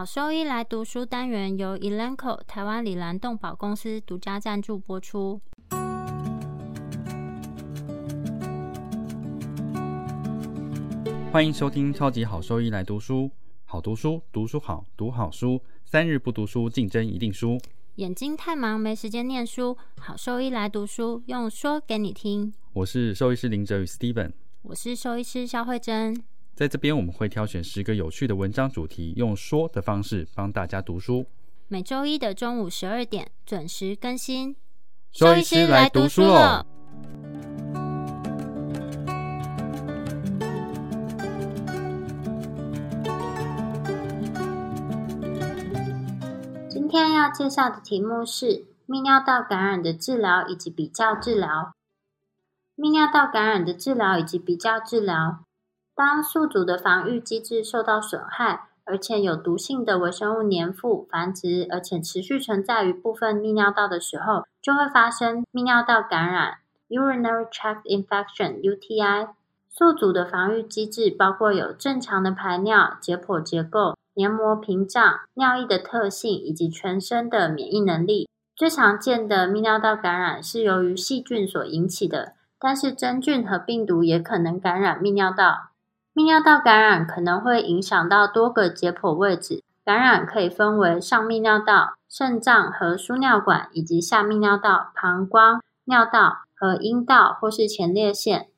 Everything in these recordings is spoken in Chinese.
好收益来读书单元由 Elanco 台湾里兰动保公司独家赞助播出。欢迎收听超级好收益来读书，好读书，读书好，读好书，三日不读书，竞争一定输。眼睛太忙没时间念书，好收益来读书，用说给你听。我是兽医师林哲宇 Steven，我是兽医师肖慧珍。在这边我们会挑选十个有趣的文章主题，用说的方式帮大家读书。每周一的中午十二点准时更新。兽医师来读书了。今天要介绍的题目是泌尿道感染的治疗以及比较治疗。泌尿道感染的治疗以及比较治疗。当宿主的防御机制受到损害，而且有毒性的微生物粘附、繁殖，而且持续存在于部分泌尿道的时候，就会发生泌尿道感染 （urinary tract infection，UTI）。宿主的防御机制包括有正常的排尿、解剖结构、黏膜屏障、尿液的特性以及全身的免疫能力。最常见的泌尿道感染是由于细菌所引起的，但是真菌和病毒也可能感染泌尿道。泌尿道感染可能会影响到多个解剖位置，感染可以分为上泌尿道、肾脏和输尿管，以及下泌尿道、膀胱、尿道和阴道或是前列腺。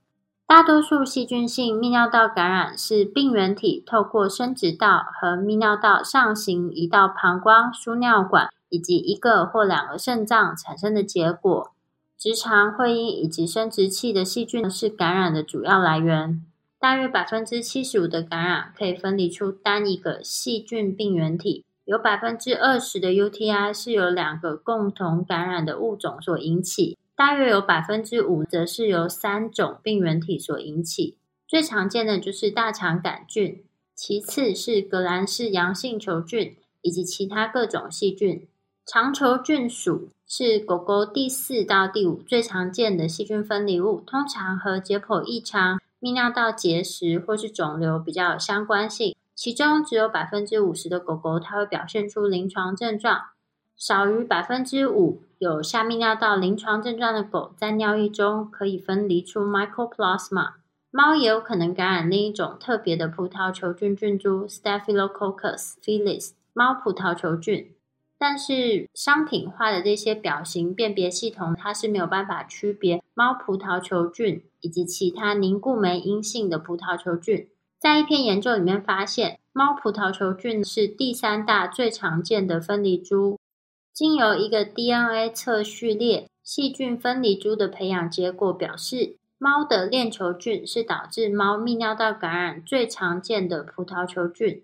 大多数细菌性泌尿道感染是病原体透过生殖道和泌尿道上行移到膀胱、输尿管以及一个或两个肾脏产生的结果。直肠、会阴以及生殖器的细菌是感染的主要来源。大约百分之七十五的感染可以分离出单一个细菌病原体，有百分之二十的 UTI 是由两个共同感染的物种所引起，大约有百分之五则是由三种病原体所引起。最常见的就是大肠杆菌，其次是革兰氏阳性球菌以及其他各种细菌。肠球菌属是狗狗第四到第五最常见的细菌分离物，通常和解剖异常。泌尿道结石或是肿瘤比较有相关性，其中只有百分之五十的狗狗它会表现出临床症状，少于百分之五有下泌尿道临床症状的狗，在尿液中可以分离出 mycoplasma。猫也有可能感染另一种特别的葡萄球菌菌株 Staphylococcus felis 猫葡萄球菌。但是商品化的这些表型辨别系统，它是没有办法区别猫葡萄球菌以及其他凝固酶阴性的葡萄球菌。在一篇研究里面发现，猫葡萄球菌是第三大最常见的分离株。经由一个 DNA 测序列细菌分离株的培养结果表示，猫的链球菌是导致猫泌尿道感染最常见的葡萄球菌。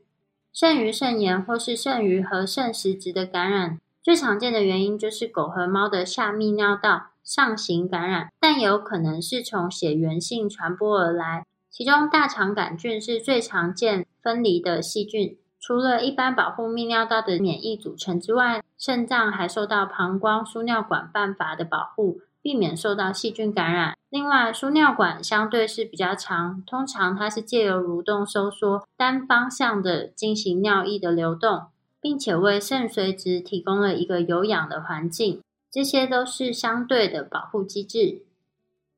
肾盂肾炎或是肾盂和肾实质的感染，最常见的原因就是狗和猫的下泌尿道上行感染，但也有可能是从血源性传播而来。其中大肠杆菌是最常见分离的细菌，除了一般保护泌尿道的免疫组成之外，肾脏还受到膀胱输尿管瓣阀的保护。避免受到细菌感染。另外，输尿管相对是比较长，通常它是借由蠕动收缩，单方向的进行尿液的流动，并且为肾髓质提供了一个有氧的环境。这些都是相对的保护机制。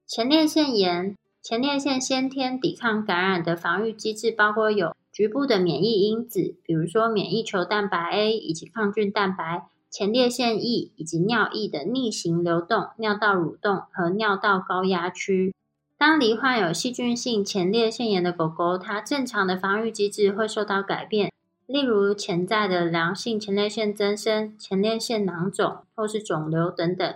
前列腺炎，前列腺先天抵抗感染的防御机制包括有局部的免疫因子，比如说免疫球蛋白 A 以及抗菌蛋白。前列腺液以及尿液的逆行流动、尿道蠕动和尿道高压区。当罹患有细菌性前列腺炎的狗狗，它正常的防御机制会受到改变，例如潜在的良性前列腺增生、前列腺囊肿或是肿瘤等等。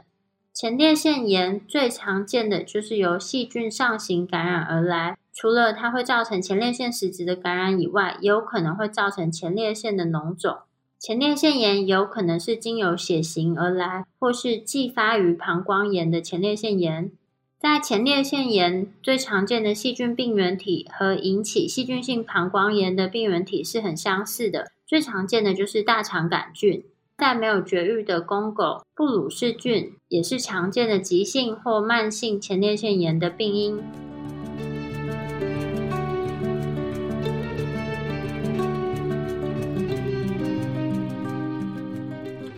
前列腺炎最常见的就是由细菌上行感染而来，除了它会造成前列腺实质的感染以外，也有可能会造成前列腺的脓肿。前列腺炎有可能是经由血型而来，或是继发于膀胱炎的前列腺炎。在前列腺炎最常见的细菌病原体和引起细菌性膀胱炎的病原体是很相似的，最常见的就是大肠杆菌。在没有绝育的公狗，布鲁氏菌也是常见的急性或慢性前列腺炎的病因。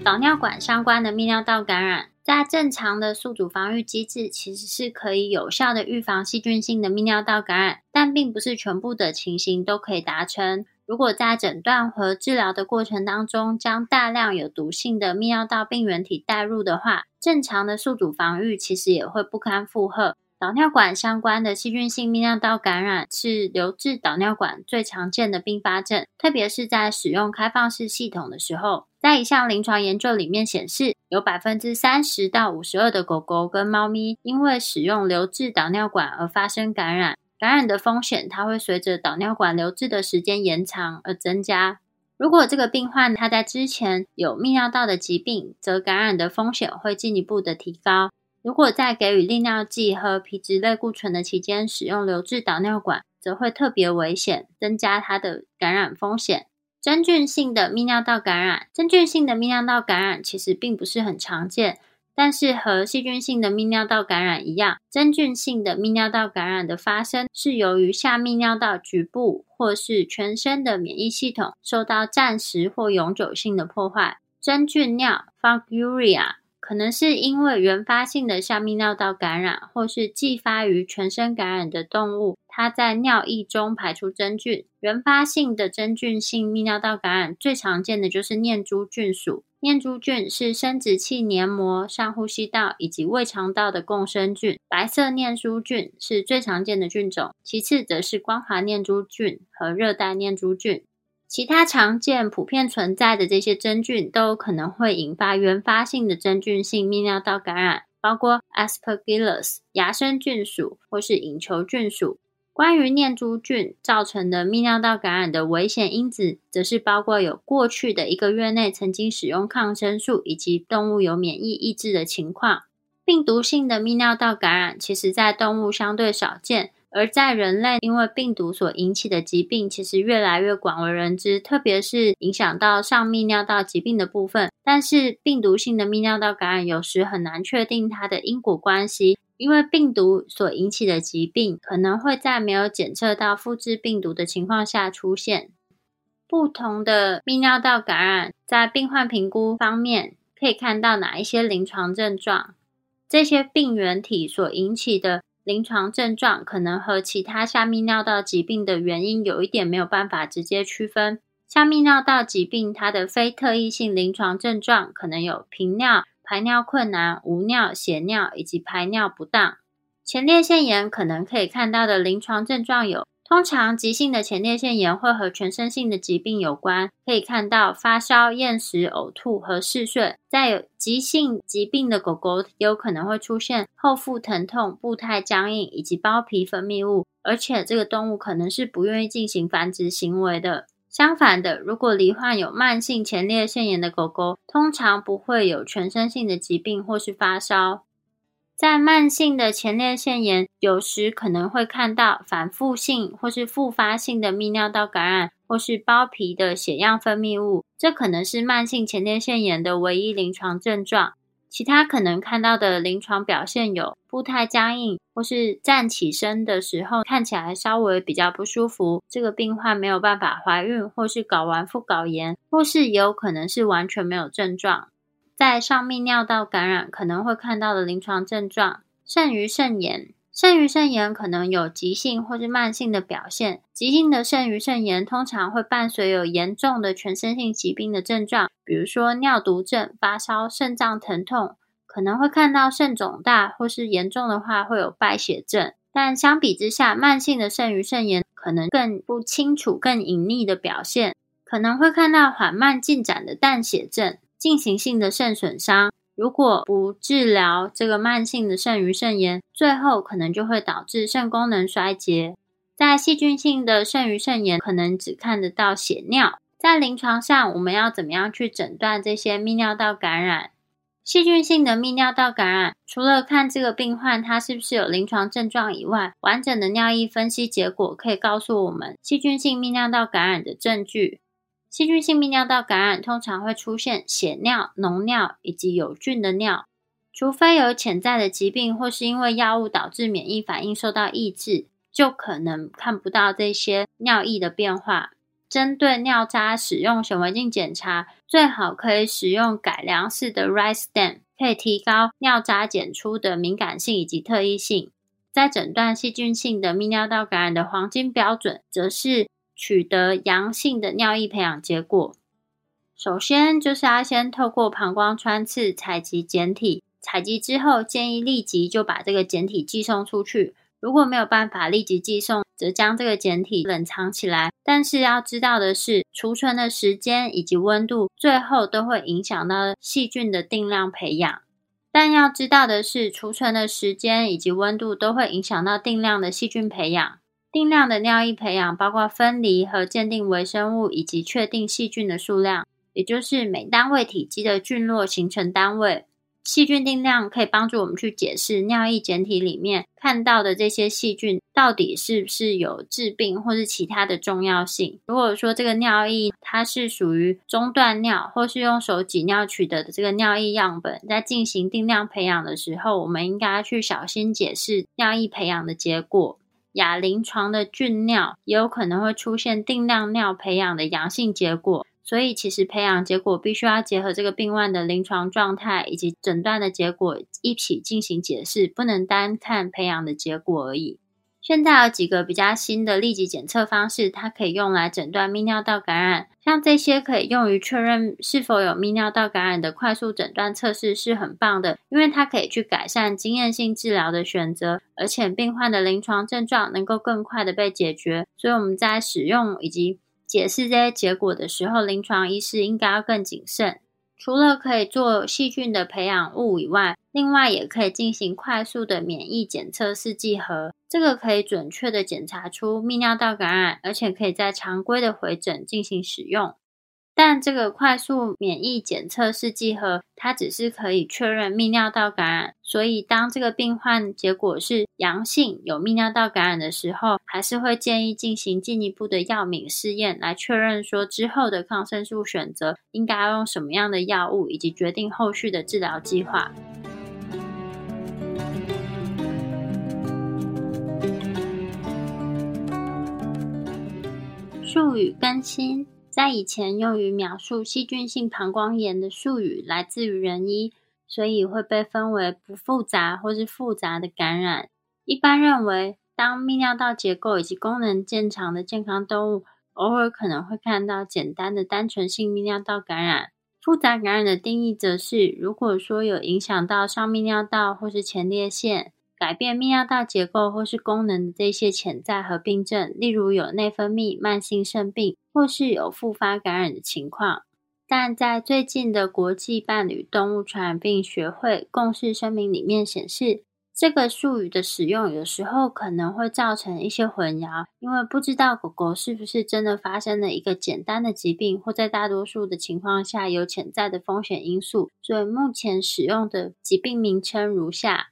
导尿管相关的泌尿道感染，在正常的宿主防御机制，其实是可以有效的预防细菌性的泌尿道感染，但并不是全部的情形都可以达成。如果在诊断和治疗的过程当中，将大量有毒性的泌尿道病原体带入的话，正常的宿主防御其实也会不堪负荷。导尿管相关的细菌性泌尿道感染是留置导尿管最常见的并发症，特别是在使用开放式系统的时候。在一项临床研究里面显示，有百分之三十到五十二的狗狗跟猫咪因为使用留置导尿管而发生感染。感染的风险，它会随着导尿管留置的时间延长而增加。如果这个病患他在之前有泌尿道的疾病，则感染的风险会进一步的提高。如果在给予利尿剂和皮质类固醇的期间使用留置导尿管，则会特别危险，增加它的感染风险。真菌性的泌尿道感染，真菌性的泌尿道感染其实并不是很常见。但是和细菌性的泌尿道感染一样，真菌性的泌尿道感染的发生是由于下泌尿道局部或是全身的免疫系统受到暂时或永久性的破坏。真菌尿 （Funguria） 可能是因为原发性的下泌尿道感染，或是继发于全身感染的动物，它在尿液中排出真菌。原发性的真菌性泌尿道感染最常见的就是念珠菌属。念珠菌是生殖器黏膜、上呼吸道以及胃肠道的共生菌。白色念珠菌是最常见的菌种，其次则是光滑念珠菌和热带念珠菌。其他常见、普遍存在的这些真菌都有可能会引发原发性的真菌性泌尿道感染，包括 Aspergillus 牙生菌属或是隐球菌属。关于念珠菌造成的泌尿道感染的危险因子，则是包括有过去的一个月内曾经使用抗生素，以及动物有免疫抑制的情况。病毒性的泌尿道感染，其实在动物相对少见，而在人类，因为病毒所引起的疾病，其实越来越广为人知，特别是影响到上泌尿道疾病的部分。但是，病毒性的泌尿道感染有时很难确定它的因果关系。因为病毒所引起的疾病可能会在没有检测到复制病毒的情况下出现。不同的泌尿道感染在病患评估方面可以看到哪一些临床症状？这些病原体所引起的临床症状可能和其他下泌尿道疾病的原因有一点没有办法直接区分。下泌尿道疾病它的非特异性临床症状可能有频尿。排尿困难、无尿、血尿以及排尿不当。前列腺炎可能可以看到的临床症状有：通常急性的前列腺炎会和全身性的疾病有关，可以看到发烧、厌食、呕吐和嗜睡。在有急性疾病的狗狗，有可能会出现后腹疼痛、步态僵硬以及包皮分泌物，而且这个动物可能是不愿意进行繁殖行为的。相反的，如果罹患有慢性前列腺炎的狗狗，通常不会有全身性的疾病或是发烧。在慢性的前列腺炎，有时可能会看到反复性或是复发性的泌尿道感染，或是包皮的血样分泌物，这可能是慢性前列腺炎的唯一临床症状。其他可能看到的临床表现有步态僵硬，或是站起身的时候看起来稍微比较不舒服。这个病患没有办法怀孕，或是睾丸附睾炎，或是也有可能是完全没有症状。在上泌尿道感染可能会看到的临床症状，肾盂肾炎。肾盂肾炎可能有急性或是慢性的表现。急性的肾盂肾炎通常会伴随有严重的全身性疾病的症状，比如说尿毒症、发烧、肾脏疼痛，可能会看到肾肿大，或是严重的话会有败血症。但相比之下，慢性的肾盂肾炎可能更不清楚、更隐匿的表现，可能会看到缓慢进展的淡血症、进行性的肾损伤。如果不治疗这个慢性的肾盂肾炎，最后可能就会导致肾功能衰竭。在细菌性的肾盂肾炎，可能只看得到血尿。在临床上，我们要怎么样去诊断这些泌尿道感染？细菌性的泌尿道感染，除了看这个病患他是不是有临床症状以外，完整的尿液分析结果可以告诉我们细菌性泌尿道感染的证据。细菌性泌尿道感染通常会出现血尿、脓尿以及有菌的尿，除非有潜在的疾病或是因为药物导致免疫反应受到抑制，就可能看不到这些尿液的变化。针对尿渣使用显微镜检查，最好可以使用改良式的 r i s e stem，可以提高尿渣检出的敏感性以及特异性。在诊断细菌性的泌尿道感染的黄金标准，则是取得阳性的尿液培养结果。首先就是要先透过膀胱穿刺采集检体，采集之后建议立即就把这个简体寄送出去。如果没有办法立即寄送，则将这个简体冷藏起来。但是要知道的是，储存的时间以及温度，最后都会影响到细菌的定量培养。但要知道的是，储存的时间以及温度都会影响到定量的细菌培养。定量的尿液培养包括分离和鉴定微生物以及确定细菌的数量，也就是每单位体积的菌落形成单位。细菌定量可以帮助我们去解释尿液简体里面看到的这些细菌到底是不是有致病或是其他的重要性。如果说这个尿液它是属于中断尿或是用手挤尿取得的这个尿液样本，在进行定量培养的时候，我们应该去小心解释尿液培养的结果。亚临床的菌尿也有可能会出现定量尿培养的阳性结果。所以，其实培养结果必须要结合这个病患的临床状态以及诊断的结果一起进行解释，不能单看培养的结果而已。现在有几个比较新的立即检测方式，它可以用来诊断泌尿道感染。像这些可以用于确认是否有泌尿道感染的快速诊断测试是很棒的，因为它可以去改善经验性治疗的选择，而且病患的临床症状能够更快的被解决。所以我们在使用以及解释这些结果的时候，临床医师应该要更谨慎。除了可以做细菌的培养物以外，另外也可以进行快速的免疫检测试剂盒，这个可以准确的检查出泌尿道感染，而且可以在常规的回诊进行使用。但这个快速免疫检测试剂盒，它只是可以确认泌尿道感染，所以当这个病患结果是阳性，有泌尿道感染的时候，还是会建议进行进一步的药敏试验，来确认说之后的抗生素选择应该要用什么样的药物，以及决定后续的治疗计划。术语更新。在以前用于描述细菌性膀胱炎的术语来自于人医，所以会被分为不复杂或是复杂的感染。一般认为，当泌尿道结构以及功能健常的健康动物，偶尔可能会看到简单的单纯性泌尿道感染。复杂感染的定义则是，如果说有影响到上泌尿道或是前列腺。改变泌尿道结构或是功能的这些潜在合并症，例如有内分泌、慢性肾病，或是有复发感染的情况。但在最近的国际伴侣动物传染病学会共识声明里面显示，这个术语的使用有时候可能会造成一些混淆，因为不知道狗狗是不是真的发生了一个简单的疾病，或在大多数的情况下有潜在的风险因素。所以目前使用的疾病名称如下。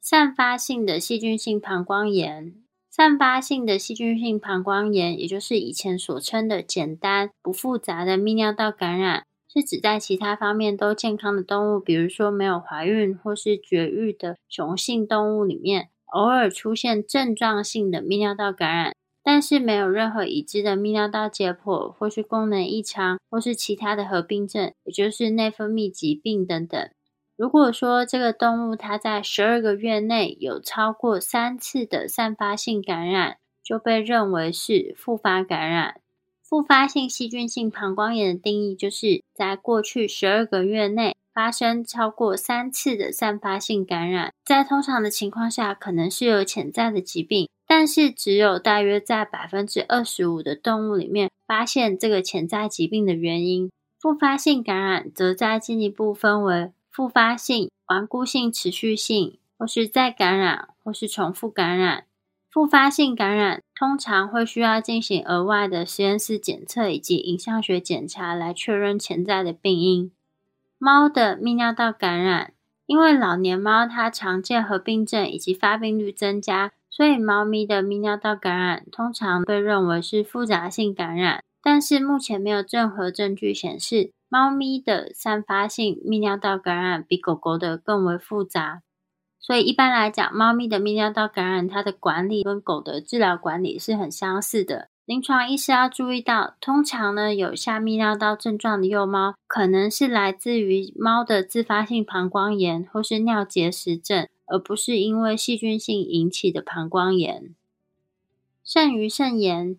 散发性的细菌性膀胱炎，散发性的细菌性膀胱炎，也就是以前所称的简单不复杂的泌尿道感染，是指在其他方面都健康的动物，比如说没有怀孕或是绝育的雄性动物里面，偶尔出现症状性的泌尿道感染，但是没有任何已知的泌尿道解剖或是功能异常或是其他的合并症，也就是内分泌疾病等等。如果说这个动物它在十二个月内有超过三次的散发性感染，就被认为是复发感染。复发性细菌性膀胱炎的定义，就是在过去十二个月内发生超过三次的散发性感染。在通常的情况下，可能是有潜在的疾病，但是只有大约在百分之二十五的动物里面发现这个潜在疾病的原因。复发性感染则在进一步分为。复发性、顽固性、持续性，或是再感染，或是重复感染。复发性感染通常会需要进行额外的实验室检测以及影像学检查来确认潜在的病因。猫的泌尿道感染，因为老年猫它常见合并症以及发病率增加，所以猫咪的泌尿道感染通常被认为是复杂性感染。但是目前没有任何证据显示。猫咪的散发性泌尿道感染比狗狗的更为复杂，所以一般来讲，猫咪的泌尿道感染它的管理跟狗的治疗管理是很相似的。临床医师要注意到，通常呢有下泌尿道症状的幼猫，可能是来自于猫的自发性膀胱炎或是尿结石症，而不是因为细菌性引起的膀胱炎。肾盂肾炎，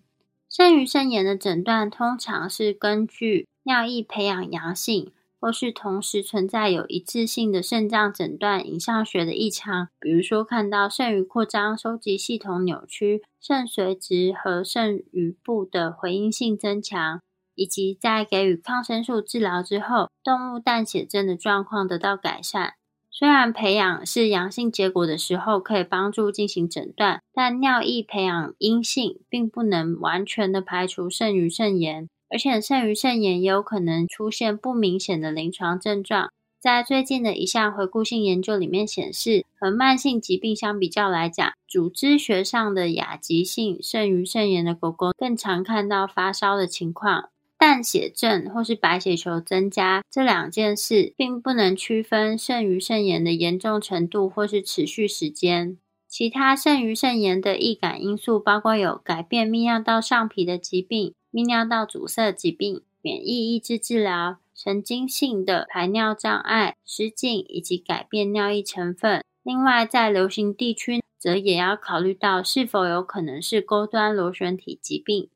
肾盂肾炎的诊断通常是根据尿液培养阳性。或是同时存在有一致性的肾脏诊断影像学的异常，比如说看到肾盂扩张、收集系统扭曲、肾髓质和肾盂部的回应性增强，以及在给予抗生素治疗之后，动物淡血症的状况得到改善。虽然培养是阳性结果的时候可以帮助进行诊断，但尿液培养阴性并不能完全的排除肾盂肾炎。而且肾盂肾炎也有可能出现不明显的临床症状。在最近的一项回顾性研究里面显示，和慢性疾病相比较来讲，组织学上的亚急性肾盂肾炎的狗狗更常看到发烧的情况。淡血症或是白血球增加这两件事，并不能区分肾盂肾炎的严重程度或是持续时间。其他肾盂肾炎的易感因素包括有改变泌尿道上皮的疾病。泌尿道阻塞疾病、免疫抑制治疗、神经性的排尿障碍、失禁以及改变尿液成分。另外，在流行地区，则也要考虑到是否有可能是高端螺旋体疾病、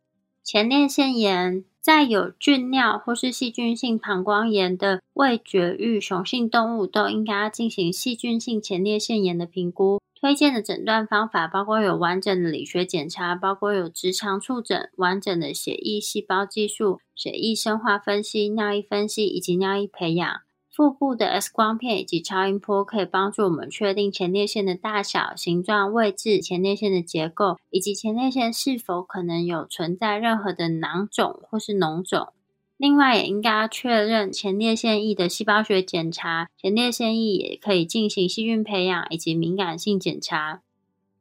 前列腺炎。在有菌尿或是细菌性膀胱炎的未绝育雄性动物，都应该要进行细菌性前列腺炎的评估。推荐的诊断方法包括有完整的理学检查，包括有直肠触诊、完整的血液细胞技术、血液生化分析、尿液分析以及尿液培养。腹部的 X 光片以及超音波可以帮助我们确定前列腺的大小、形状、位置、前列腺的结构，以及前列腺是否可能有存在任何的囊肿或是脓肿。另外，也应该确认前列腺液的细胞学检查。前列腺液也可以进行细菌培养以及敏感性检查。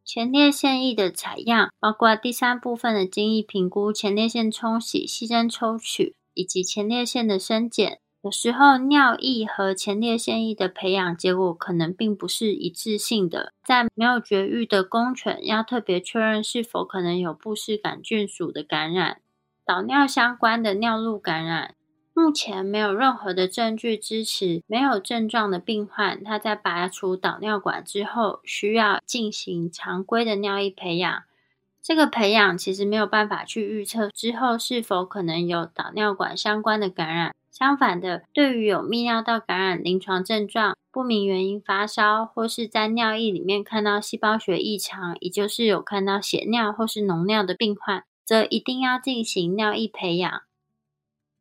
前列腺液的采样包括第三部分的精液评估、前列腺冲洗、细针抽取以及前列腺的生检。有时候，尿液和前列腺液的培养结果可能并不是一致性的。在没有绝育的公犬，要特别确认是否可能有布氏杆菌属的感染。导尿相关的尿路感染，目前没有任何的证据支持没有症状的病患，他在拔除导尿管之后需要进行常规的尿液培养。这个培养其实没有办法去预测之后是否可能有导尿管相关的感染。相反的，对于有泌尿道感染临床症状、不明原因发烧，或是在尿液里面看到细胞学异常，也就是有看到血尿或是脓尿的病患。则一定要进行尿液培养。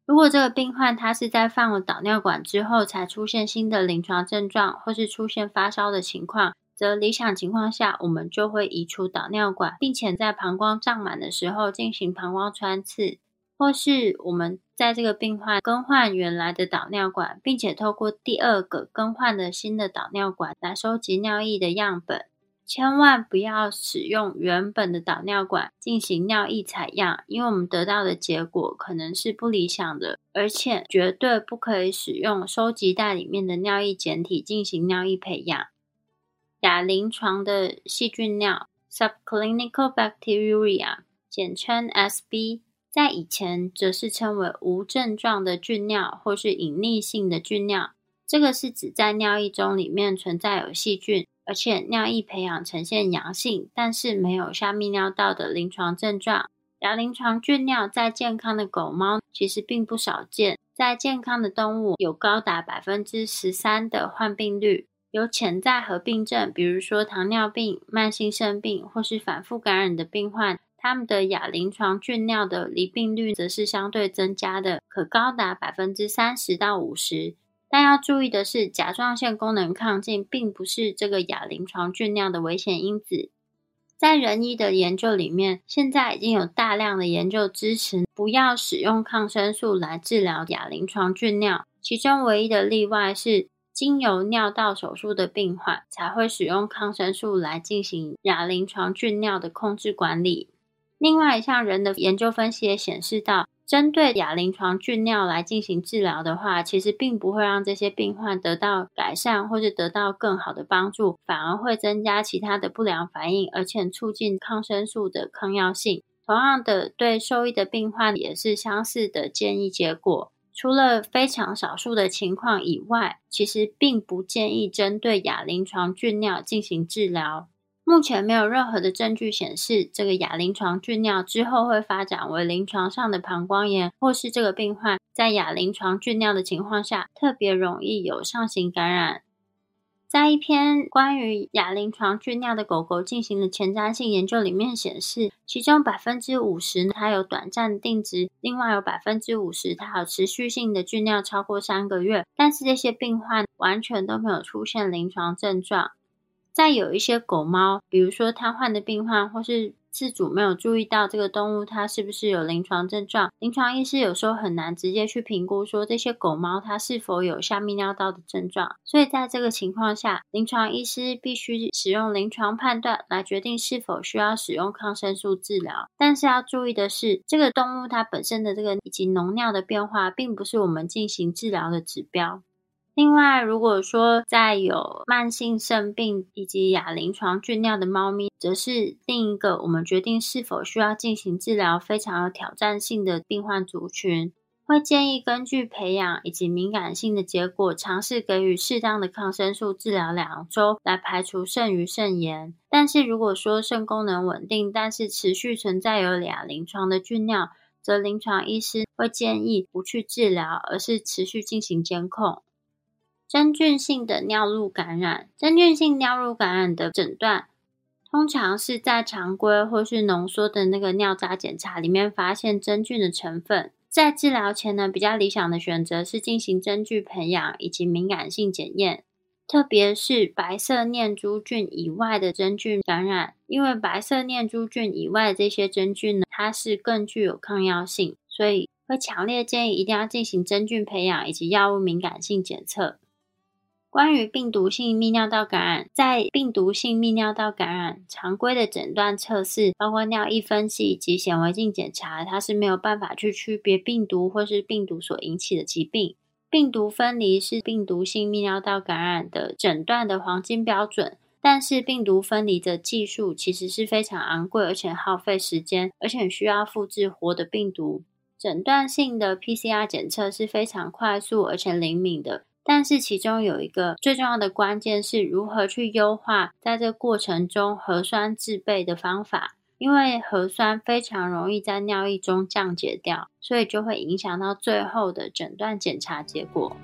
如果这个病患他是在放了导尿管之后才出现新的临床症状，或是出现发烧的情况，则理想情况下我们就会移除导尿管，并且在膀胱胀满的时候进行膀胱穿刺，或是我们在这个病患更换原来的导尿管，并且透过第二个更换的新的导尿管来收集尿液的样本。千万不要使用原本的导尿管进行尿液采样，因为我们得到的结果可能是不理想的，而且绝对不可以使用收集袋里面的尿液简体进行尿液培养。亚临床的细菌尿 （Subclinical Bacteriuria），简称 SB，在以前则是称为无症状的菌尿或是隐匿性的菌尿，这个是指在尿液中里面存在有细菌。而且尿液培养呈现阳性，但是没有下泌尿道的临床症状。亚临床菌尿在健康的狗猫其实并不少见，在健康的动物有高达百分之十三的患病率。有潜在合并症，比如说糖尿病、慢性肾病或是反复感染的病患，他们的亚临床菌尿的离病率则是相对增加的，可高达百分之三十到五十。但要注意的是，甲状腺功能亢进并不是这个亚临床菌尿的危险因子。在人医的研究里面，现在已经有大量的研究支持不要使用抗生素来治疗亚临床菌尿。其中唯一的例外是经由尿道手术的病患才会使用抗生素来进行亚临床菌尿的控制管理。另外，像人的研究分析也显示到。针对亚临床菌尿来进行治疗的话，其实并不会让这些病患得到改善或者得到更好的帮助，反而会增加其他的不良反应，而且促进抗生素的抗药性。同样的，对受益的病患也是相似的建议结果。除了非常少数的情况以外，其实并不建议针对亚临床菌尿进行治疗。目前没有任何的证据显示，这个亚临床菌尿之后会发展为临床上的膀胱炎，或是这个病患在亚临床菌尿的情况下特别容易有上行感染。在一篇关于亚临床菌尿的狗狗进行的前瞻性研究里面显示，其中百分之五十它有短暂定植，另外有百分之五十它有持续性的菌尿超过三个月，但是这些病患完全都没有出现临床症状。再有一些狗猫，比如说瘫痪的病患或是。自主没有注意到这个动物它是不是有临床症状，临床医师有时候很难直接去评估说这些狗猫它是否有下泌尿道的症状，所以在这个情况下，临床医师必须使用临床判断来决定是否需要使用抗生素治疗。但是要注意的是，这个动物它本身的这个以及脓尿的变化，并不是我们进行治疗的指标。另外，如果说在有慢性肾病以及亚临床菌尿的猫咪，则是另一个我们决定是否需要进行治疗非常有挑战性的病患族群。会建议根据培养以及敏感性的结果，尝试给予适当的抗生素治疗两周，来排除肾盂肾炎。但是如果说肾功能稳定，但是持续存在有亚临床的菌尿，则临床医师会建议不去治疗，而是持续进行监控。真菌性的尿路感染，真菌性尿路感染的诊断，通常是在常规或是浓缩的那个尿渣检查里面发现真菌的成分。在治疗前呢，比较理想的选择是进行真菌培养以及敏感性检验，特别是白色念珠菌以外的真菌感染，因为白色念珠菌以外这些真菌呢，它是更具有抗药性，所以会强烈建议一定要进行真菌培养以及药物敏感性检测。关于病毒性泌尿道感染，在病毒性泌尿道感染常规的诊断测试，包括尿液分析以及显微镜检查，它是没有办法去区别病毒或是病毒所引起的疾病。病毒分离是病毒性泌尿道感染的诊断的黄金标准，但是病毒分离的技术其实是非常昂贵，而且耗费时间，而且需要复制活的病毒。诊断性的 PCR 检测是非常快速而且灵敏的。但是其中有一个最重要的关键是如何去优化在这个过程中核酸制备的方法，因为核酸非常容易在尿液中降解掉，所以就会影响到最后的诊断检查结果。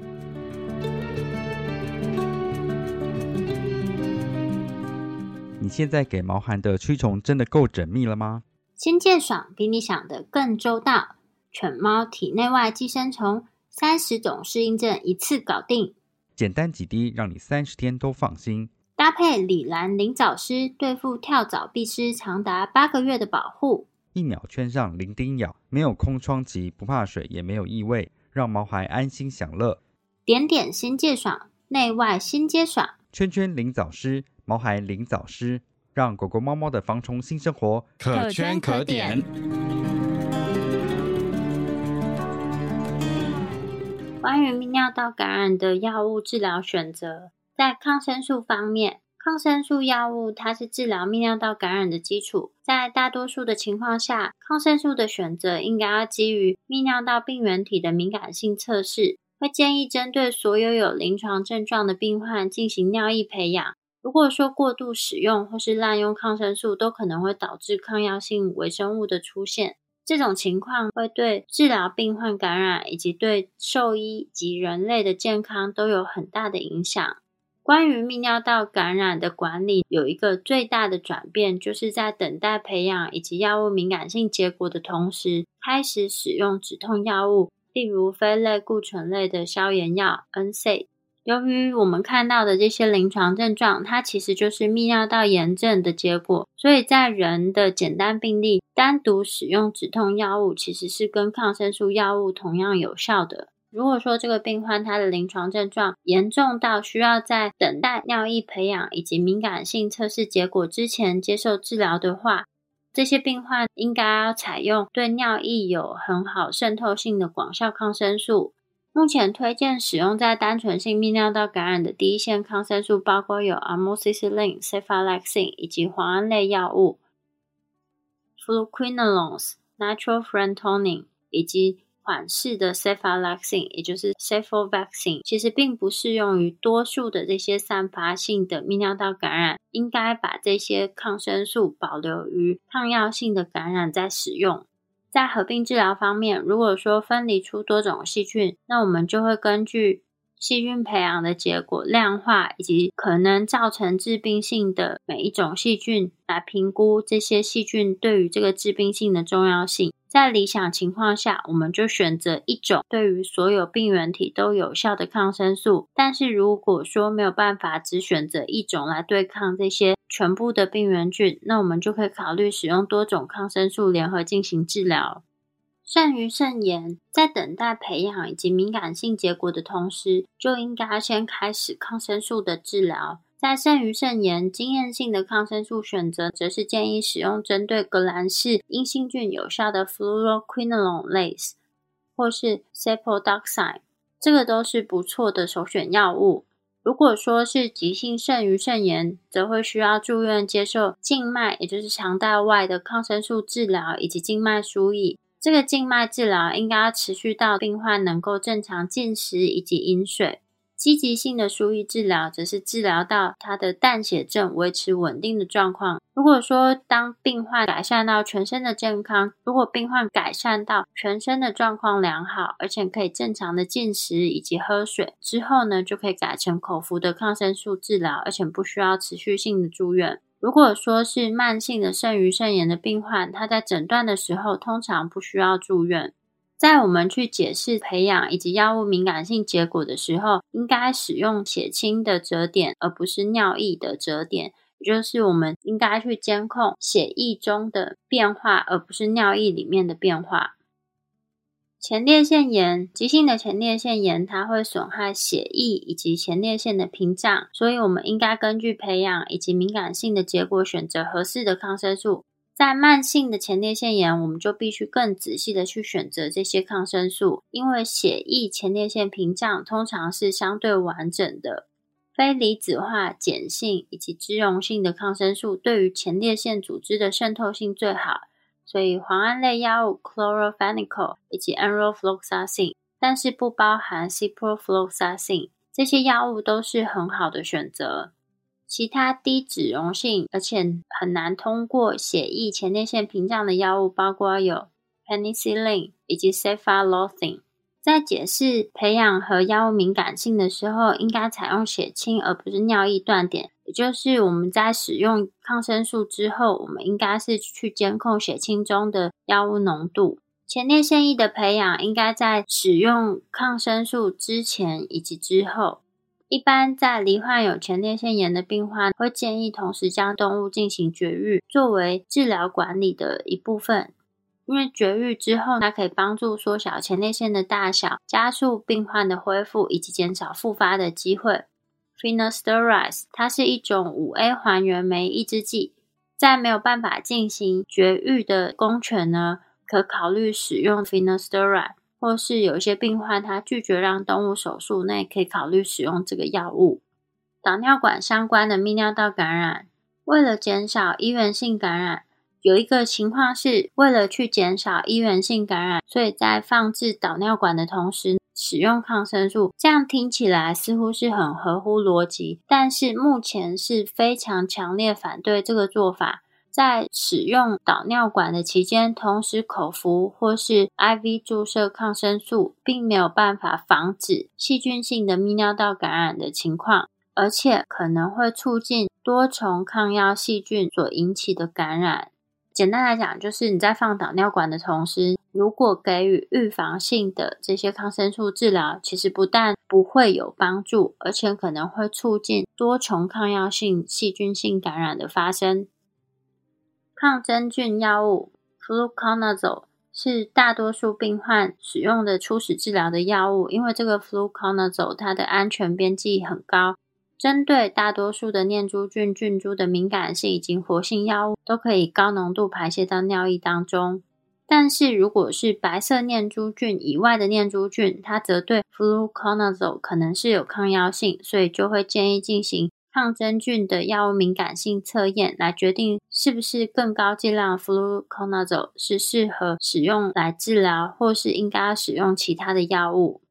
你现在给毛孩的驱虫真的够缜密了吗？新健爽比你想的更周到，犬猫体内外寄生虫。三十种适应症一次搞定，简单几滴，让你三十天都放心。搭配李兰灵藻湿，对付跳蚤必施长达八个月的保护。一秒圈上零叮咬，没有空窗期，不怕水，也没有异味，让毛孩安心享乐。点点新界爽，内外新接爽。圈圈灵藻湿，毛孩灵藻湿，让狗狗猫猫的防虫新生活可圈可点。关于泌尿道感染的药物治疗选择，在抗生素方面，抗生素药物它是治疗泌尿道感染的基础。在大多数的情况下，抗生素的选择应该要基于泌尿道病原体的敏感性测试，会建议针对所有有临床症状的病患进行尿液培养。如果说过度使用或是滥用抗生素，都可能会导致抗药性微生物的出现。这种情况会对治疗病患感染以及对兽医及人类的健康都有很大的影响。关于泌尿道感染的管理，有一个最大的转变，就是在等待培养以及药物敏感性结果的同时，开始使用止痛药物，例如非类固醇类的消炎药 NSAID。由于我们看到的这些临床症状，它其实就是泌尿道炎症的结果，所以在人的简单病例，单独使用止痛药物其实是跟抗生素药物同样有效的。如果说这个病患他的临床症状严重到需要在等待尿液培养以及敏感性测试结果之前接受治疗的话，这些病患应该要采用对尿液有很好渗透性的广效抗生素。目前推荐使用在单纯性泌尿道感染的第一线抗生素，包括有 amoxicillin、cephalexin 以及磺胺类药物。fluocinolones、natural frantoning，以及缓释的 cefalexin，也就是 cefalvaccine，其实并不适用于多数的这些散发性的泌尿道感染。应该把这些抗生素保留于抗药性的感染再使用。在合并治疗方面，如果说分离出多种细菌，那我们就会根据细菌培养的结果、量化以及可能造成致病性的每一种细菌来评估这些细菌对于这个致病性的重要性。在理想情况下，我们就选择一种对于所有病原体都有效的抗生素。但是如果说没有办法只选择一种来对抗这些全部的病原菌，那我们就可以考虑使用多种抗生素联合进行治疗。肾盂肾炎在等待培养以及敏感性结果的同时，就应该先开始抗生素的治疗。在肾盂肾炎经验性的抗生素选择，则是建议使用针对革兰氏阴性菌有效的 fluoroquinolone 类，或是 cepodoxime，这个都是不错的首选药物。如果说是急性肾盂肾炎，则会需要住院接受静脉，也就是肠道外的抗生素治疗以及静脉输液。这个静脉治疗应该要持续到病患能够正常进食以及饮水。积极性的输液治疗，则是治疗到他的淡血症维持稳定的状况。如果说当病患改善到全身的健康，如果病患改善到全身的状况良好，而且可以正常的进食以及喝水之后呢，就可以改成口服的抗生素治疗，而且不需要持续性的住院。如果说是慢性的肾盂肾炎的病患，他在诊断的时候通常不需要住院。在我们去解释培养以及药物敏感性结果的时候，应该使用血清的折点，而不是尿液的折点。也就是我们应该去监控血液中的变化，而不是尿液里面的变化。前列腺炎，急性的前列腺炎，它会损害血液以及前列腺的屏障，所以我们应该根据培养以及敏感性的结果，选择合适的抗生素。在慢性的前列腺炎，我们就必须更仔细的去选择这些抗生素，因为血液前列腺屏障通常是相对完整的，非离子化、碱性以及脂溶性的抗生素对于前列腺组织的渗透性最好，所以磺胺类药物 chloramphenicol 以及 enrofloxacin，但是不包含 ciprofloxacin，这些药物都是很好的选择。其他低脂溶性而且很难通过血液前列腺屏障的药物，包括有 penicillin 以及 cephalothin。在解释培养和药物敏感性的时候，应该采用血清而不是尿液断点。也就是我们在使用抗生素之后，我们应该是去监控血清中的药物浓度。前列腺液的培养应该在使用抗生素之前以及之后。一般在罹患有前列腺炎的病患，会建议同时将动物进行绝育，作为治疗管理的一部分。因为绝育之后，它可以帮助缩小前列腺的大小，加速病患的恢复，以及减少复发的机会。Finasteride 它是一种五 A 还原酶抑制剂，在没有办法进行绝育的公犬呢，可考虑使用 Finasteride。或是有一些病患他拒绝让动物手术，那也可以考虑使用这个药物。导尿管相关的泌尿道感染，为了减少医源性感染，有一个情况是为了去减少医源性感染，所以在放置导尿管的同时使用抗生素。这样听起来似乎是很合乎逻辑，但是目前是非常强烈反对这个做法。在使用导尿管的期间，同时口服或是 IV 注射抗生素，并没有办法防止细菌性的泌尿道感染的情况，而且可能会促进多重抗药细菌所引起的感染。简单来讲，就是你在放导尿管的同时，如果给予预防性的这些抗生素治疗，其实不但不会有帮助，而且可能会促进多重抗药性细菌性感染的发生。抗真菌药物 fluconazole 是大多数病患使用的初始治疗的药物，因为这个 fluconazole 它的安全边际很高，针对大多数的念珠菌菌株的敏感性以及活性药物都可以高浓度排泄到尿液当中。但是如果是白色念珠菌以外的念珠菌，它则对 fluconazole 可能是有抗药性，所以就会建议进行抗真菌的药物敏感性测验，来决定是不是更高剂量 fluconazole 是适合使用来治疗，或是应该使用其他的药物。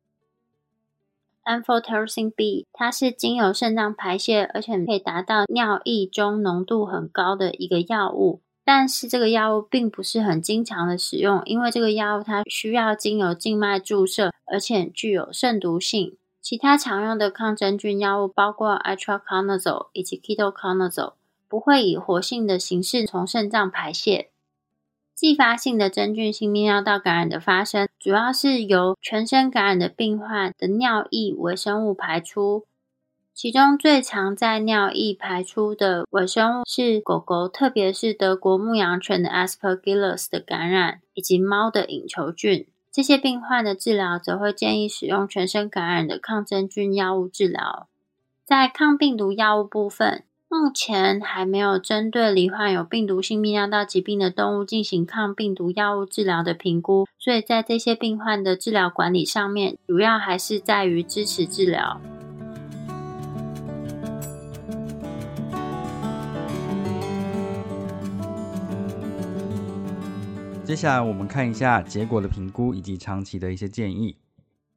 Amphotericin B，它是经由肾脏排泄，而且可以达到尿液中浓度很高的一个药物。但是这个药物并不是很经常的使用，因为这个药物它需要经由静脉注射，而且具有肾毒性。其他常用的抗真菌药物包括 itraconazole 以及 ketoconazole，不会以活性的形式从肾脏排泄。继发性的真菌性泌尿道感染的发生，主要是由全身感染的病患的尿液微生物排出。其中最常在尿液排出的微生物是狗狗，特别是德国牧羊犬的 Aspergillus 的感染，以及猫的隐球菌。这些病患的治疗则会建议使用全身感染的抗真菌药物治疗。在抗病毒药物部分。目前还没有针对罹患有病毒性泌尿道疾病的动物进行抗病毒药物治疗的评估，所以在这些病患的治疗管理上面，主要还是在于支持治疗。接下来我们看一下结果的评估以及长期的一些建议。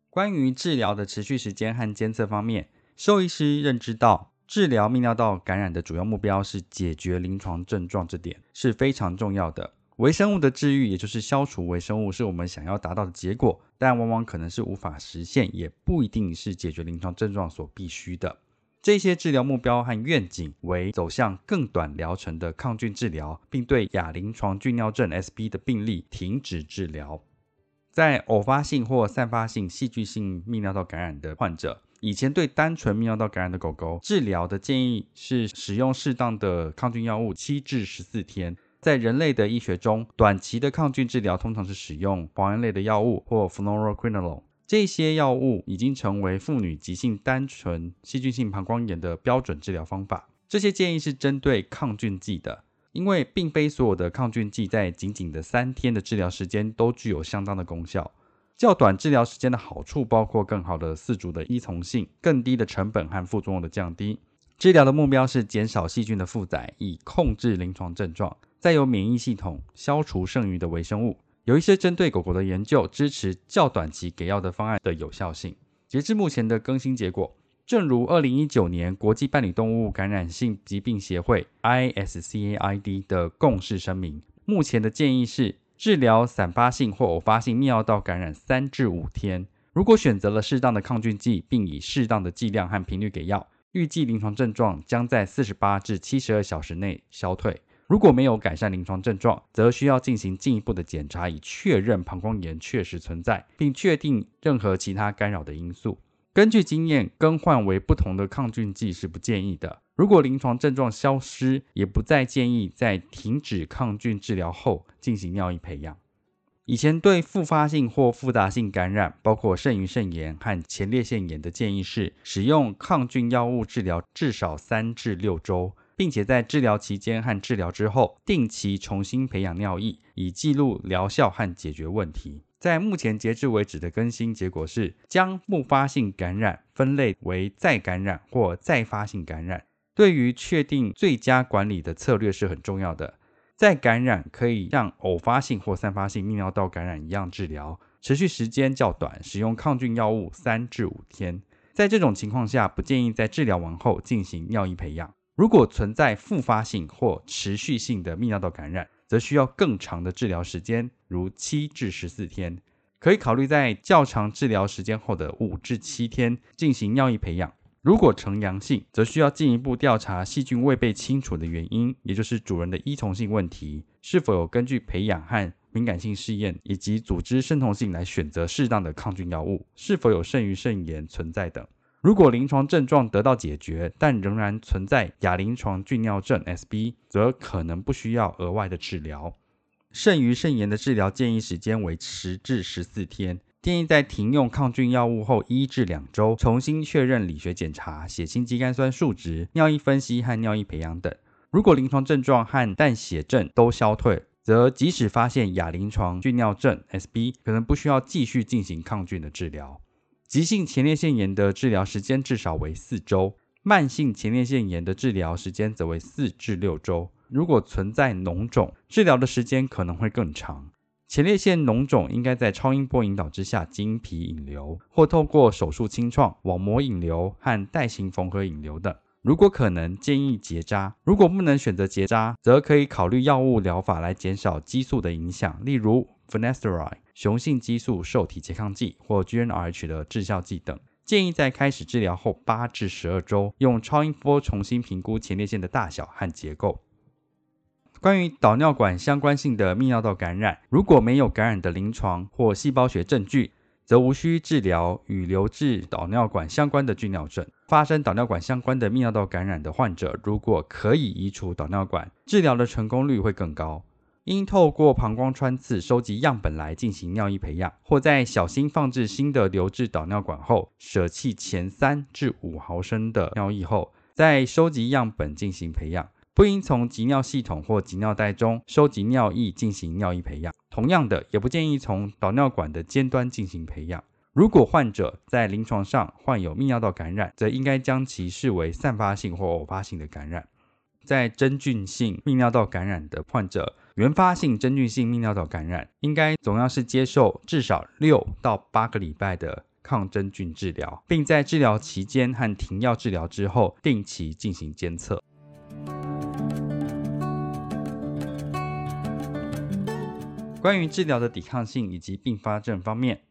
关于治疗的持续时间和监测方面，兽医师认知到。治疗泌尿道感染的主要目标是解决临床症状，这点是非常重要的。微生物的治愈，也就是消除微生物，是我们想要达到的结果，但往往可能是无法实现，也不一定是解决临床症状所必须的。这些治疗目标和愿景为走向更短疗程的抗菌治疗，并对亚临床菌尿症 （SB） 的病例停止治疗。在偶发性或散发性细菌性泌尿道感染的患者。以前对单纯泌尿道感染的狗狗治疗的建议是使用适当的抗菌药物七至十四天。在人类的医学中，短期的抗菌治疗通常是使用磺胺类的药物或 floro quinola。这些药物已经成为妇女急性单纯细菌性膀胱炎的标准治疗方法。这些建议是针对抗菌剂的，因为并非所有的抗菌剂在仅仅的三天的治疗时间都具有相当的功效。较短治疗时间的好处包括更好的四足的依从性、更低的成本和副作用的降低。治疗的目标是减少细菌的负载，以控制临床症状，再由免疫系统消除剩余的微生物。有一些针对狗狗的研究支持较短期给药的方案的有效性。截至目前的更新结果，正如2019年国际伴侣动物感染性疾病协会 （ISCAID） 的共识声明，目前的建议是。治疗散发性或偶发性泌尿道感染三至五天，如果选择了适当的抗菌剂，并以适当的剂量和频率给药，预计临床症状将在四十八至七十二小时内消退。如果没有改善临床症状，则需要进行进一步的检查，以确认膀胱炎确实存在，并确定任何其他干扰的因素。根据经验，更换为不同的抗菌剂是不建议的。如果临床症状消失，也不再建议在停止抗菌治疗后进行尿液培养。以前对复发性或复杂性感染，包括肾盂肾炎和前列腺炎的建议是使用抗菌药物治疗至少三至六周，并且在治疗期间和治疗之后定期重新培养尿液，以记录疗效和解决问题。在目前截至为止的更新结果是，将复发性感染分类为再感染或再发性感染。对于确定最佳管理的策略是很重要的。再感染可以像偶发性或散发性泌尿道感染一样治疗，持续时间较短，使用抗菌药物三至五天。在这种情况下，不建议在治疗完后进行尿液培养。如果存在复发性或持续性的泌尿道感染，则需要更长的治疗时间，如七至十四天。可以考虑在较长治疗时间后的五至七天进行尿液培养。如果呈阳性，则需要进一步调查细菌未被清除的原因，也就是主人的依从性问题，是否有根据培养和敏感性试验以及组织渗透性来选择适当的抗菌药物，是否有肾盂肾炎存在等。如果临床症状得到解决，但仍然存在亚临床菌尿症 （SB），则可能不需要额外的治疗。肾盂肾炎的治疗建议时间为十至十四天。建议在停用抗菌药物后一至两周，重新确认理学检查、血清肌酐酸数值、尿液分析和尿液培养等。如果临床症状和淡血症都消退，则即使发现亚临床菌尿症 （SB），可能不需要继续进行抗菌的治疗。急性前列腺炎的治疗时间至少为四周。慢性前列腺炎的治疗时间则为四至六周。如果存在脓肿，治疗的时间可能会更长。前列腺脓肿应该在超音波引导之下经皮引流，或透过手术清创、网膜引流和带形缝合引流等。如果可能，建议结扎。如果不能选择结扎，则可以考虑药物疗法来减少激素的影响，例如 finasteri 雄性激素受体拮抗剂或 GnRH 的致效剂等。建议在开始治疗后八至十二周，用超音波重新评估前列腺的大小和结构。关于导尿管相关性的泌尿道感染，如果没有感染的临床或细胞学证据，则无需治疗与留置导尿管相关的菌尿症。发生导尿管相关的泌尿道感染的患者，如果可以移除导尿管，治疗的成功率会更高。应透过膀胱穿刺收集样本来进行尿液培养，或在小心放置新的留置导尿管后，舍弃前三至五毫升的尿液后，再收集样本进行培养。不应从集尿系统或集尿袋中收集尿液进行尿液培养。同样的，也不建议从导尿管的尖端进行培养。如果患者在临床上患有泌尿道感染，则应该将其视为散发性或偶发性的感染。在真菌性泌尿道感染的患者，原发性真菌性泌尿道感染应该总要是接受至少六到八个礼拜的抗真菌治疗，并在治疗期间和停药治疗之后定期进行监测。关于治疗的抵抗性以及并发症方面，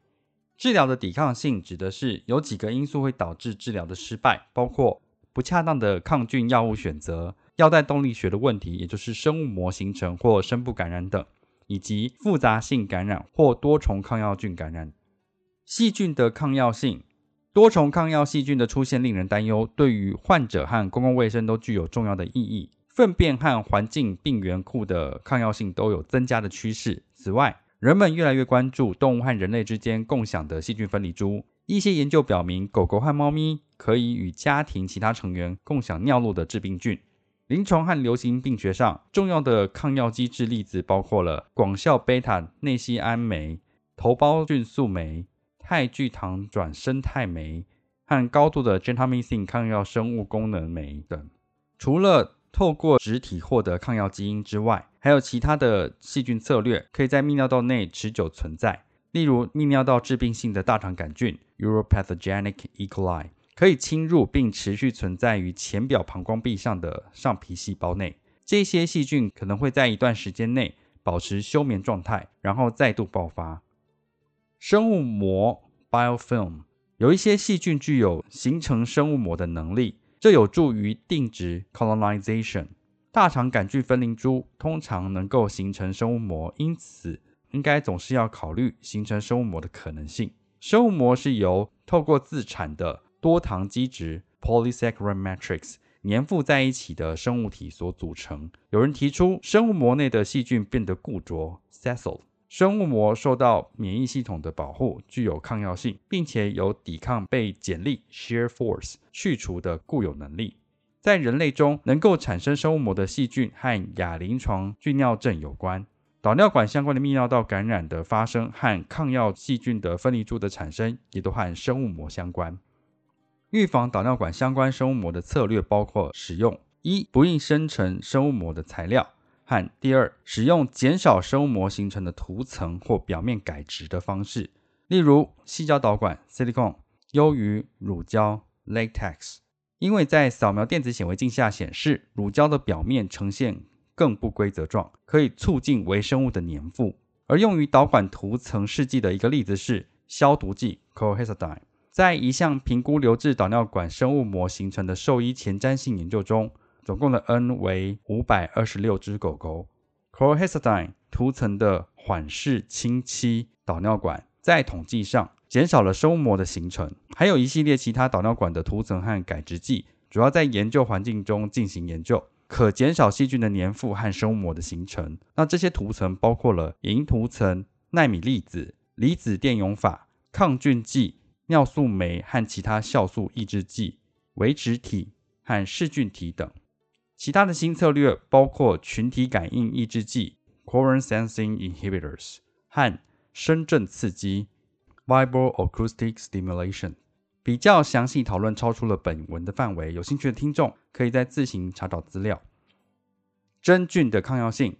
治疗的抵抗性指的是有几个因素会导致治疗的失败，包括不恰当的抗菌药物选择、药代动力学的问题，也就是生物膜形成或深部感染等，以及复杂性感染或多重抗药菌感染。细菌的抗药性，多重抗药细菌的出现令人担忧，对于患者和公共卫生都具有重要的意义。粪便和环境病原库的抗药性都有增加的趋势。此外，人们越来越关注动物和人类之间共享的细菌分离株。一些研究表明，狗狗和猫咪可以与家庭其他成员共享尿路的致病菌。临床和流行病学上重要的抗药机制例子包括了广效贝塔内酰胺酶、头孢菌素酶、肽聚糖转生态酶和高度的 gentamicin 抗药生物功能酶等。除了透过植体获得抗药基因之外，还有其他的细菌策略可以在泌尿道内持久存在。例如，泌尿道致病性的大肠杆菌 （Uropathogenic E. coli） 可以侵入并持续存在于浅表膀胱壁上的上皮细胞内。这些细菌可能会在一段时间内保持休眠状态，然后再度爆发。生物膜 （Biofilm） 有一些细菌具有形成生物膜的能力。这有助于定植 （colonization）。大肠杆菌分离株通常能够形成生物膜，因此应该总是要考虑形成生物膜的可能性。生物膜是由透过自产的多糖基质 （polysaccharide matrix） 粘附在一起的生物体所组成。有人提出，生物膜内的细菌变得固着 （sessile）。生物膜受到免疫系统的保护，具有抗药性，并且有抵抗被剪力 （shear force） 去除的固有能力。在人类中，能够产生生物膜的细菌和亚临床菌尿症有关。导尿管相关的泌尿道感染的发生和抗药细菌的分离株的产生，也都和生物膜相关。预防导尿管相关生物膜的策略包括使用一不应生成生物膜的材料。和第二，使用减少生物膜形成的涂层或表面改质的方式，例如细胶导管 （silicon） 优于乳胶 （latex），因为在扫描电子显微镜下显示，乳胶的表面呈现更不规则状，可以促进微生物的粘附。而用于导管涂层试剂的一个例子是消毒剂 （chlorhexidine）。在一项评估留置导尿管生物膜形成的兽医前瞻性研究中。总共的 N 为五百二十六只狗狗。Chlorhexidine 涂层的缓释清漆导尿管，在统计上减少了生物膜的形成。还有一系列其他导尿管的涂层和改质剂，主要在研究环境中进行研究，可减少细菌的粘附和生物膜的形成。那这些涂层包括了银涂层、纳米粒子、离子电泳法、抗菌剂、尿素酶和其他酵素抑制剂、维持体和噬菌体等。其他的新策略包括群体感应抑制剂 （Coherent Sensing Inhibitors） 和声振刺激 （Vibroacoustic Stimulation）。比较详细讨论超出了本文的范围，有兴趣的听众可以在自行查找资料。真菌的抗药性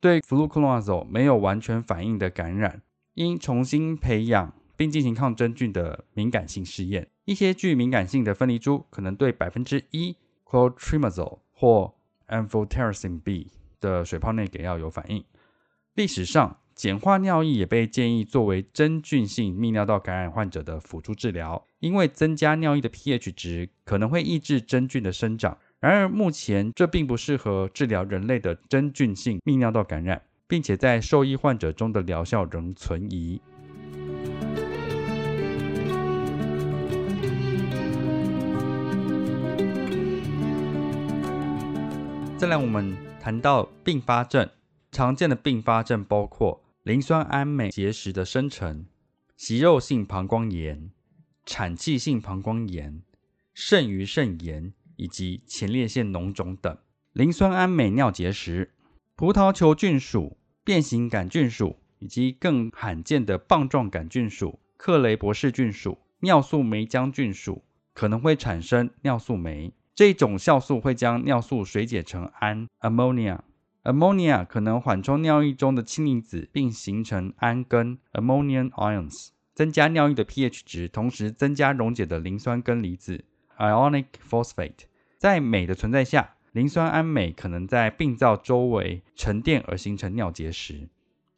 对 fluconazole 没有完全反应的感染，应重新培养并进行抗真菌的敏感性试验。一些具敏感性的分离株可能对百分之一 clotrimazole 或 amphotericin B 的水泡内给药有反应。历史上，碱化尿液也被建议作为真菌性泌尿道感染患者的辅助治疗，因为增加尿液的 pH 值可能会抑制真菌的生长。然而，目前这并不适合治疗人类的真菌性泌尿道感染，并且在受益患者中的疗效仍存疑。再来，我们谈到并发症，常见的并发症包括磷酸氨镁结石的生成、息肉性膀胱炎、产气性膀胱炎、肾盂肾炎。以及前列腺脓肿等，磷酸氨镁尿结石、葡萄球菌属、变形杆菌属以及更罕见的棒状杆菌属、克雷伯氏菌属、尿素酶浆菌属可能会产生尿素酶。这种酵素会将尿素水解成氨 （ammonia）。ammonia 可能缓冲尿液中的氢离子，并形成氨根 （ammonium ions），增加尿液的 pH 值，同时增加溶解的磷酸根离子。ionic phosphate 在镁的存在下，磷酸氨镁可能在病灶周围沉淀而形成尿结石。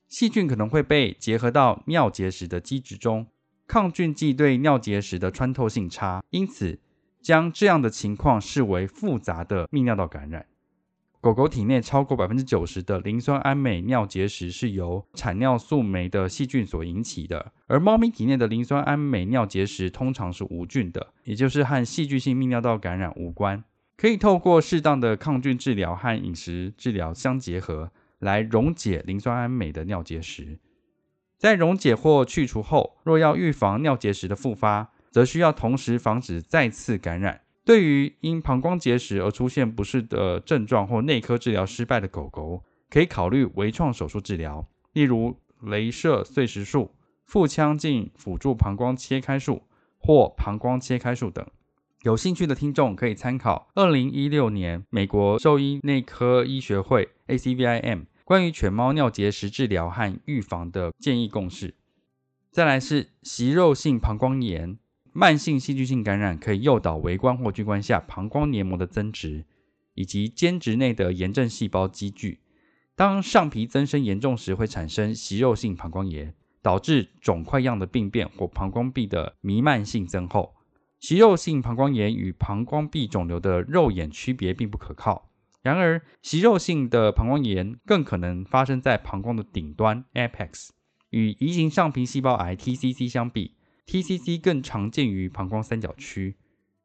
细菌可能会被结合到尿结石的基质中，抗菌剂对尿结石的穿透性差，因此将这样的情况视为复杂的泌尿道感染。狗狗体内超过百分之九十的磷酸铵镁尿结石是由产尿素酶的细菌所引起的，而猫咪体内的磷酸铵镁尿结石通常是无菌的，也就是和细菌性泌尿道感染无关。可以透过适当的抗菌治疗和饮食治疗相结合，来溶解磷酸铵镁的尿结石。在溶解或去除后，若要预防尿结石的复发，则需要同时防止再次感染。对于因膀胱结石而出现不适的症状或内科治疗失败的狗狗，可以考虑微创手术治疗，例如镭射碎石术、腹腔镜辅助膀胱切开术或膀胱切开术等。有兴趣的听众可以参考2016年美国兽医内科医学会 （ACVIM） 关于犬猫尿结石治疗和预防的建议共识。再来是息肉性膀胱炎。慢性细菌性感染可以诱导微观或巨观下膀胱黏膜的增殖，以及间质内的炎症细胞积聚。当上皮增生严重时，会产生息肉性膀胱炎，导致肿块样的病变或膀胱壁的弥漫性增厚。息肉性膀胱炎与膀胱壁肿瘤的肉眼区别并不可靠。然而，息肉性的膀胱炎更可能发生在膀胱的顶端 （apex）。与移行上皮细胞癌 （TCC） 相比，TCC 更常见于膀胱三角区，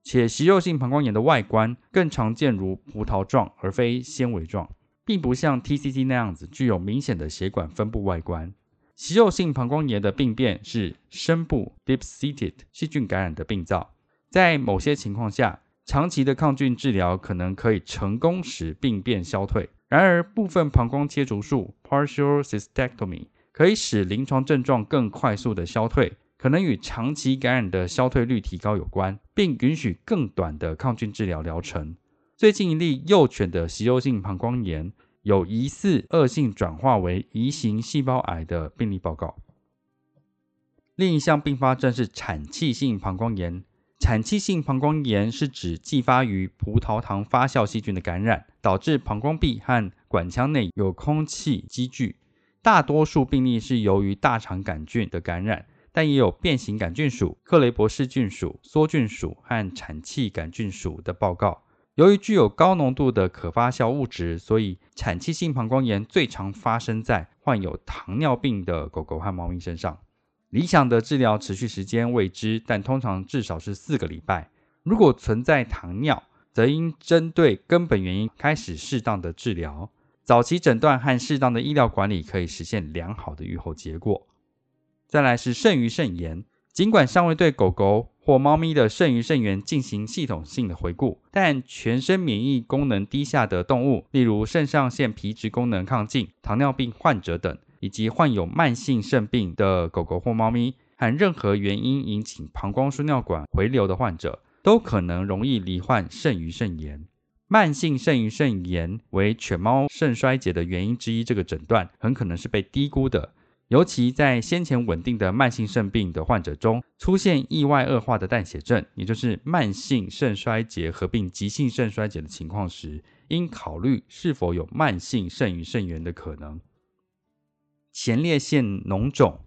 且息肉性膀胱炎的外观更常见如葡萄状而非纤维状，并不像 TCC 那样子具有明显的血管分布外观。息肉性膀胱炎的病变是深部 （deep-seated） 细菌感染的病灶，在某些情况下，长期的抗菌治疗可能可以成功使病变消退。然而，部分膀胱切除术 （partial cystectomy） 可以使临床症状更快速的消退。可能与长期感染的消退率提高有关，并允许更短的抗菌治疗疗程。最近一例幼犬的息肉性膀胱炎有疑似恶性转化为移行细胞癌的病例报告。另一项并发症是产气性膀胱炎。产气性膀胱炎是指继发于葡萄糖发酵细菌的感染，导致膀胱壁和管腔内有空气积聚。大多数病例是由于大肠杆菌的感染。但也有变形杆菌属、克雷伯氏菌属、梭菌属和产气杆菌属的报告。由于具有高浓度的可发酵物质，所以产气性膀胱炎最常发生在患有糖尿病的狗狗和猫咪身上。理想的治疗持续时间未知，但通常至少是四个礼拜。如果存在糖尿，则应针对根本原因开始适当的治疗。早期诊断和适当的医疗管理可以实现良好的预后结果。再来是肾盂肾炎，尽管尚未对狗狗或猫咪的肾盂肾炎进行系统性的回顾，但全身免疫功能低下的动物，例如肾上腺皮质功能亢进、糖尿病患者等，以及患有慢性肾病的狗狗或猫咪，和任何原因引起膀胱输尿管回流的患者，都可能容易罹患肾盂肾炎。慢性肾盂肾炎为犬猫肾衰竭的原因之一，这个诊断很可能是被低估的。尤其在先前稳定的慢性肾病的患者中，出现意外恶化的淡血症，也就是慢性肾衰竭合并急性肾衰竭的情况时，应考虑是否有慢性肾盂肾炎的可能。前列腺脓肿，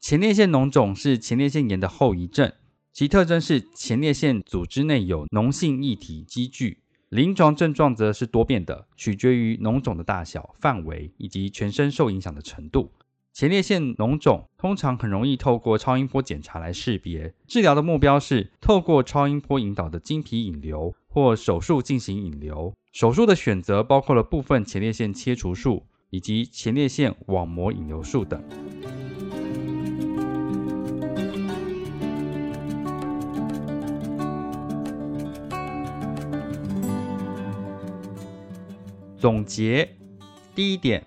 前列腺脓肿是前列腺炎的后遗症，其特征是前列腺组织内有脓性液体积聚。临床症状则是多变的，取决于脓肿的大小、范围以及全身受影响的程度。前列腺脓肿通常很容易透过超音波检查来识别。治疗的目标是透过超音波引导的经皮引流，或手术进行引流。手术的选择包括了部分前列腺切除术以及前列腺网膜引流术等。总结第一点。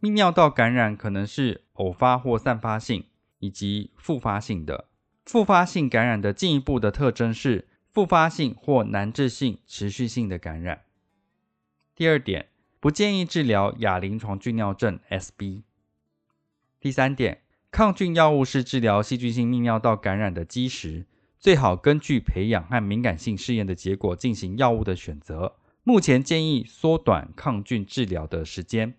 泌尿道感染可能是偶发或散发性，以及复发性的。复发性感染的进一步的特征是复发性或难治性持续性的感染。第二点，不建议治疗亚临床菌尿症 （SB）。第三点，抗菌药物是治疗细菌性泌尿道感染的基石，最好根据培养和敏感性试验的结果进行药物的选择。目前建议缩短抗菌治疗的时间。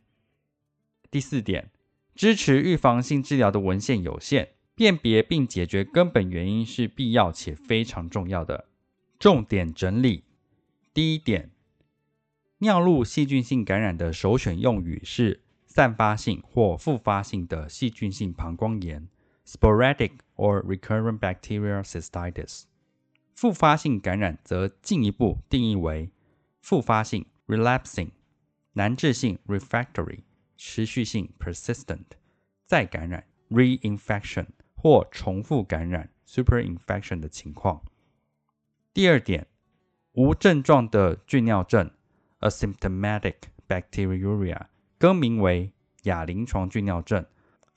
第四点，支持预防性治疗的文献有限，辨别并解决根本原因是必要且非常重要的。重点整理：第一点，尿路细菌性感染的首选用语是散发性或复发性的细菌性膀胱炎 （sporadic or recurrent bacterial cystitis）。复发性感染则进一步定义为复发性 （relapsing）、难治性 （refractory）。持续性 （persistent） 再感染 （reinfection） 或重复感染 （superinfection） 的情况。第二点，无症状的菌尿症 （asymptomatic bacteriuria） 更名为亚临床菌尿症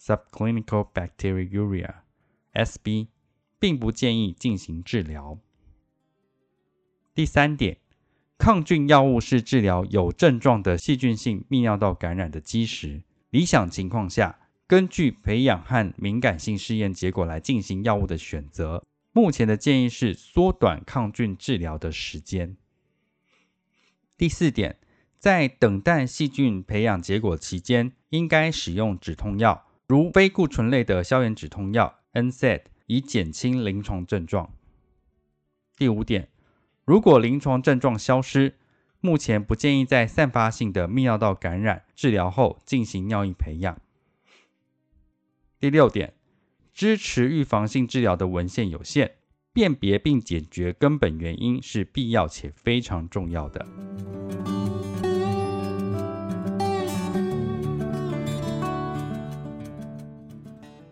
（subclinical bacteriuria，SB），并不建议进行治疗。第三点。抗菌药物是治疗有症状的细菌性泌尿道感染的基石。理想情况下，根据培养和敏感性试验结果来进行药物的选择。目前的建议是缩短抗菌治疗的时间。第四点，在等待细菌培养结果期间，应该使用止痛药，如非固醇类的消炎止痛药 NSAID，以减轻临床症状。第五点。如果临床症状消失，目前不建议在散发性的泌尿道感染治疗后进行尿液培养。第六点，支持预防性治疗的文献有限，辨别并解决根本原因是必要且非常重要的。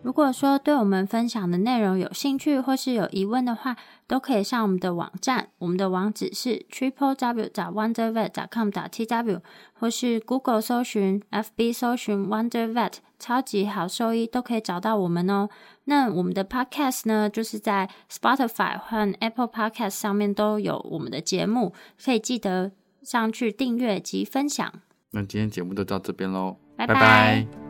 如果说对我们分享的内容有兴趣或是有疑问的话，都可以上我们的网站，我们的网址是 triple w 打 wonder vet 打 com 打 t w，或是 Google 搜寻、FB 搜寻 Wonder Vet 超级好兽医，都可以找到我们哦。那我们的 Podcast 呢，就是在 Spotify 和 Apple Podcast 上面都有我们的节目，可以记得上去订阅及分享。那今天节目就到这边喽，拜拜。